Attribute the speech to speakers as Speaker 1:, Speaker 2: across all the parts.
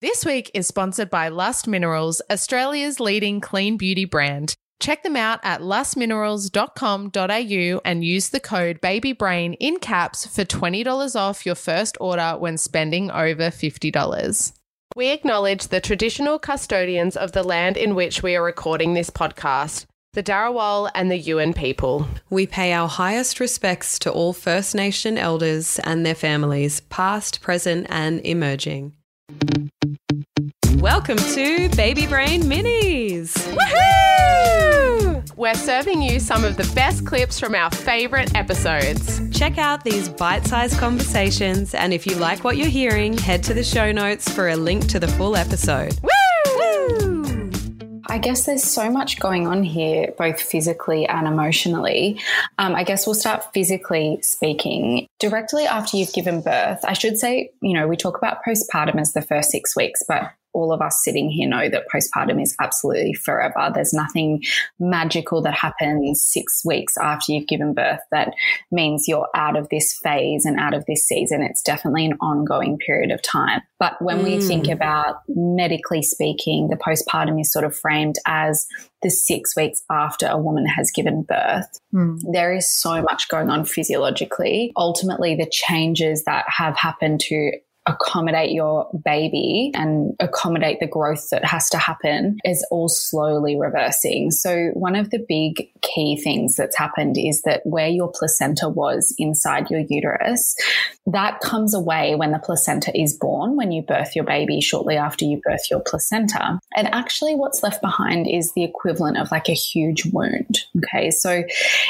Speaker 1: This week is sponsored by Lust Minerals, Australia's leading clean beauty brand. Check them out at lustminerals.com.au and use the code BABYBRAIN in caps for $20 off your first order when spending over $50. We acknowledge the traditional custodians of the land in which we are recording this podcast, the Dharawal and the Yuin people.
Speaker 2: We pay our highest respects to all First Nation elders and their families, past, present, and emerging. Welcome to Baby Brain Minis.
Speaker 1: Woohoo! We're serving you some of the best clips from our favorite episodes.
Speaker 2: Check out these bite sized conversations, and if you like what you're hearing, head to the show notes for a link to the full episode.
Speaker 1: Woo!
Speaker 3: I guess there's so much going on here, both physically and emotionally. Um, I guess we'll start physically speaking. Directly after you've given birth, I should say, you know, we talk about postpartum as the first six weeks, but all of us sitting here know that postpartum is absolutely forever. There's nothing magical that happens six weeks after you've given birth that means you're out of this phase and out of this season. It's definitely an ongoing period of time. But when mm. we think about medically speaking, the postpartum is sort of framed as the six weeks after a woman has given birth. Mm. There is so much going on physiologically. Ultimately, the changes that have happened to accommodate your baby and accommodate the growth that has to happen is all slowly reversing. So one of the big key things that's happened is that where your placenta was inside your uterus, that comes away when the placenta is born, when you birth your baby shortly after you birth your placenta. And actually what's left behind is the equivalent of like a huge wound. Okay. So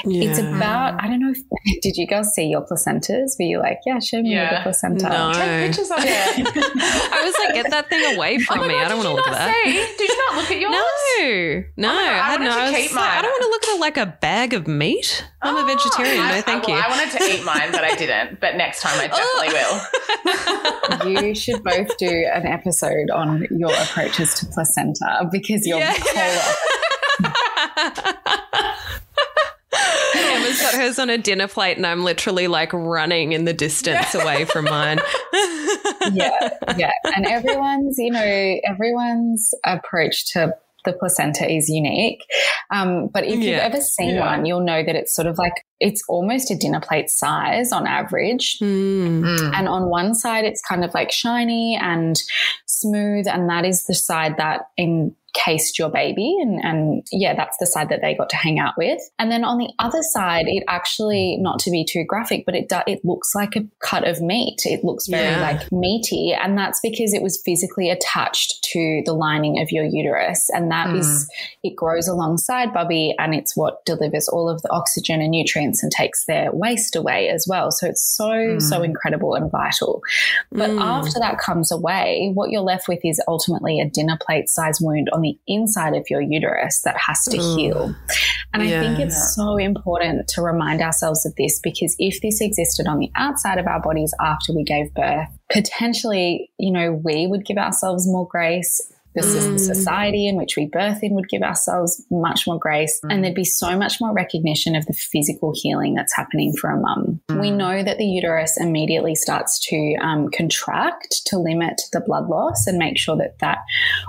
Speaker 3: yeah. it's about, I don't know if, did you guys see your placentas? Were you like, yeah, show me yeah. the placenta?
Speaker 2: No pictures of it. I was like, get that thing away oh from oh me. God, I don't want to look at that.
Speaker 1: Say? Did you not look at yours?
Speaker 2: No, no. Oh I, had no. I, keep mine. Like, I don't want to look at it like a bag of meat. I'm oh, a vegetarian. I, no, thank
Speaker 1: well,
Speaker 2: you.
Speaker 1: I wanted to eat mine, but I didn't. But next time, I oh.
Speaker 3: definitely will. you should both do an episode on your approaches to placenta because you're yeah,
Speaker 2: yeah. Emma's got hers on a dinner plate, and I'm literally like running in the distance away from mine.
Speaker 3: Yeah, yeah. And everyone's, you know, everyone's approach to the placenta is unique. Um, but if yeah. you've ever seen yeah. one, you'll know that it's sort of like it's almost a dinner plate size on average.
Speaker 2: Mm.
Speaker 3: And on one side, it's kind of like shiny and smooth, and that is the side that encased your baby and, and yeah that's the side that they got to hang out with and then on the other side it actually not to be too graphic but it do, it looks like a cut of meat it looks very yeah. like meaty and that's because it was physically attached to the lining of your uterus and that mm. is it grows alongside bubby and it's what delivers all of the oxygen and nutrients and takes their waste away as well so it's so mm. so incredible and vital but mm. after that comes away what you're left with is ultimately a dinner plate size wound on the inside of your uterus that has to Ooh. heal. And yeah. I think it's so important to remind ourselves of this because if this existed on the outside of our bodies after we gave birth, potentially, you know, we would give ourselves more grace the mm. society in which we birth in would give ourselves much more grace mm. and there'd be so much more recognition of the physical healing that's happening for a mum. Mm. We know that the uterus immediately starts to um, contract to limit the blood loss and make sure that that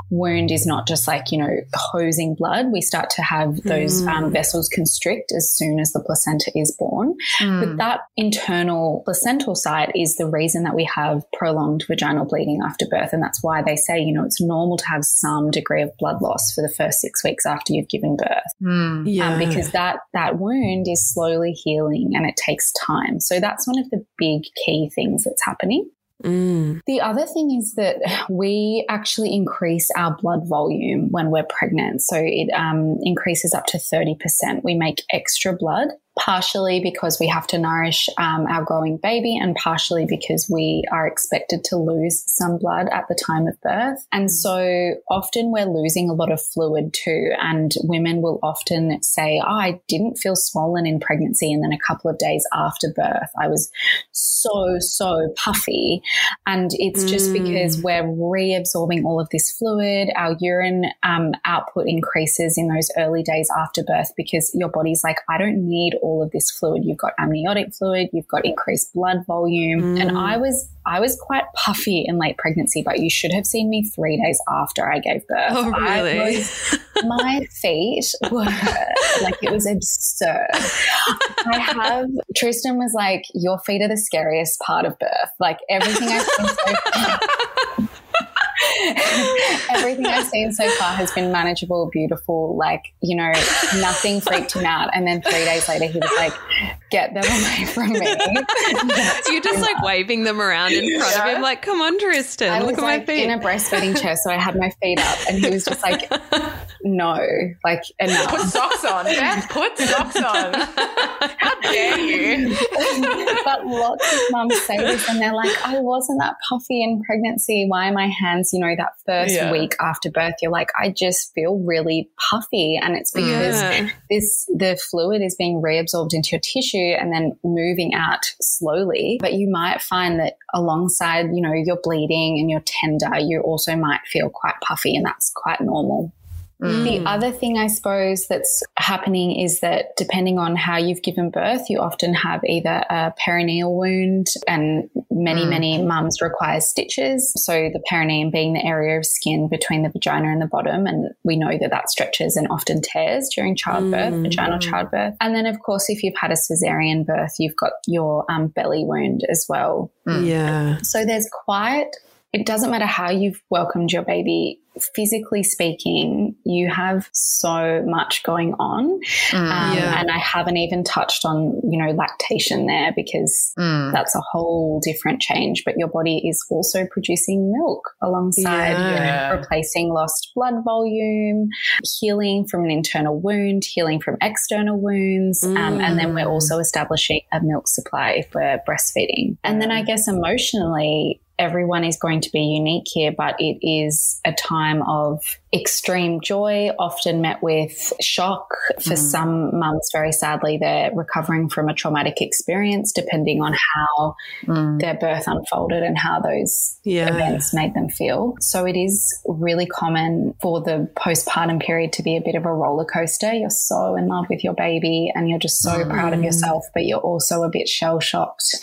Speaker 3: wound is not just like, you know, hosing blood. We start to have those um, mm. vessels constrict as soon as the placenta is born. But mm. that internal placental site is the reason that we have prolonged vaginal bleeding after birth. And that's why they say, you know, it's normal to have some degree of blood loss for the first six weeks after you've given birth.
Speaker 2: Mm, yeah.
Speaker 3: Um, because that, that wound is slowly healing and it takes time. So that's one of the big key things that's happening.
Speaker 2: Mm.
Speaker 3: The other thing is that we actually increase our blood volume when we're pregnant. So it um, increases up to 30%. We make extra blood partially because we have to nourish um, our growing baby and partially because we are expected to lose some blood at the time of birth. And so often we're losing a lot of fluid too. And women will often say, oh, I didn't feel swollen in pregnancy. And then a couple of days after birth, I was so, so puffy. And it's just mm. because we're reabsorbing all of this fluid. Our urine um, output increases in those early days after birth because your body's like, I don't need all of this fluid. You've got amniotic fluid, you've got increased blood volume. Mm. And I was I was quite puffy in late pregnancy, but you should have seen me three days after I gave birth.
Speaker 2: Oh, really?
Speaker 3: Was, my feet were like it was absurd. I have Tristan was like, Your feet are the scariest part of birth. Like everything I've seen so far. Everything I've seen so far has been manageable, beautiful. Like, you know, nothing freaked him out. And then three days later, he was like, get them away from me.
Speaker 2: so you're just like waving them around in front yeah. of him, like, come on, Tristan, I look at
Speaker 3: like
Speaker 2: my feet.
Speaker 3: in a breastfeeding chair. So I had my feet up and he was just like, no, like enough.
Speaker 1: Put socks on, put socks on. How dare you?
Speaker 3: but lots of mums say this and they're like, I wasn't that puffy in pregnancy. Why are my hands, you know, that first yeah. week after birth, you're like, I just feel really puffy. And it's because yeah. this, the fluid is being reabsorbed into your tissue and then moving out slowly. But you might find that alongside, you know, your bleeding and your tender, you also might feel quite puffy and that's quite normal. Mm. The other thing I suppose that's happening is that depending on how you've given birth, you often have either a perineal wound and many, mm. many mums require stitches. So the perineum being the area of skin between the vagina and the bottom. And we know that that stretches and often tears during childbirth, mm. vaginal childbirth. And then of course, if you've had a cesarean birth, you've got your um, belly wound as well.
Speaker 2: Yeah.
Speaker 3: So there's quite it doesn't matter how you've welcomed your baby physically speaking, you have so much going on. Mm, um, yeah. And I haven't even touched on, you know, lactation there because mm. that's a whole different change. But your body is also producing milk alongside yeah. replacing lost blood volume, healing from an internal wound, healing from external wounds. Mm. Um, and then we're mm. also establishing a milk supply if we're breastfeeding. And then I guess emotionally, everyone is going to be unique here, but it is a time of extreme joy, often met with shock. For mm. some mums, very sadly, they're recovering from a traumatic experience, depending on how mm. their birth unfolded and how those yeah. events made them feel. So it is really common for the postpartum period to be a bit of a roller coaster. You're so in love with your baby and you're just so mm. proud of yourself, but you're also a bit shell shocked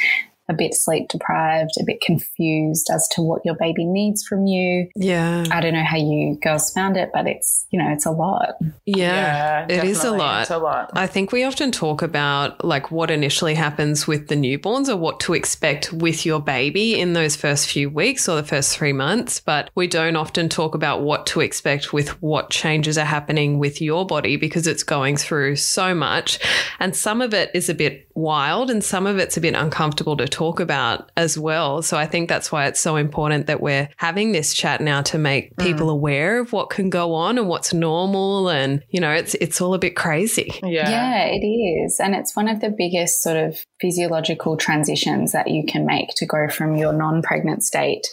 Speaker 3: a bit sleep deprived, a bit confused as to what your baby needs from you.
Speaker 2: Yeah.
Speaker 3: I don't know how you girls found it, but it's, you know, it's a lot.
Speaker 2: Yeah, yeah it is a lot. It's a lot. I think we often talk about like what initially happens with the newborns or what to expect with your baby in those first few weeks or the first three months, but we don't often talk about what to expect with what changes are happening with your body because it's going through so much. And some of it is a bit wild and some of it's a bit uncomfortable to talk about as well. So I think that's why it's so important that we're having this chat now to make people mm. aware of what can go on and what's normal and you know it's it's all a bit crazy.
Speaker 3: Yeah. Yeah, it is. And it's one of the biggest sort of physiological transitions that you can make to go from your non-pregnant state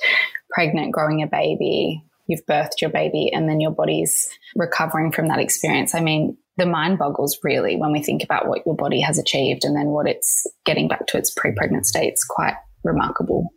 Speaker 3: pregnant growing a baby you've birthed your baby and then your body's recovering from that experience. I mean, the mind boggles really when we think about what your body has achieved and then what it's getting back to its pre pregnant state. It's quite remarkable.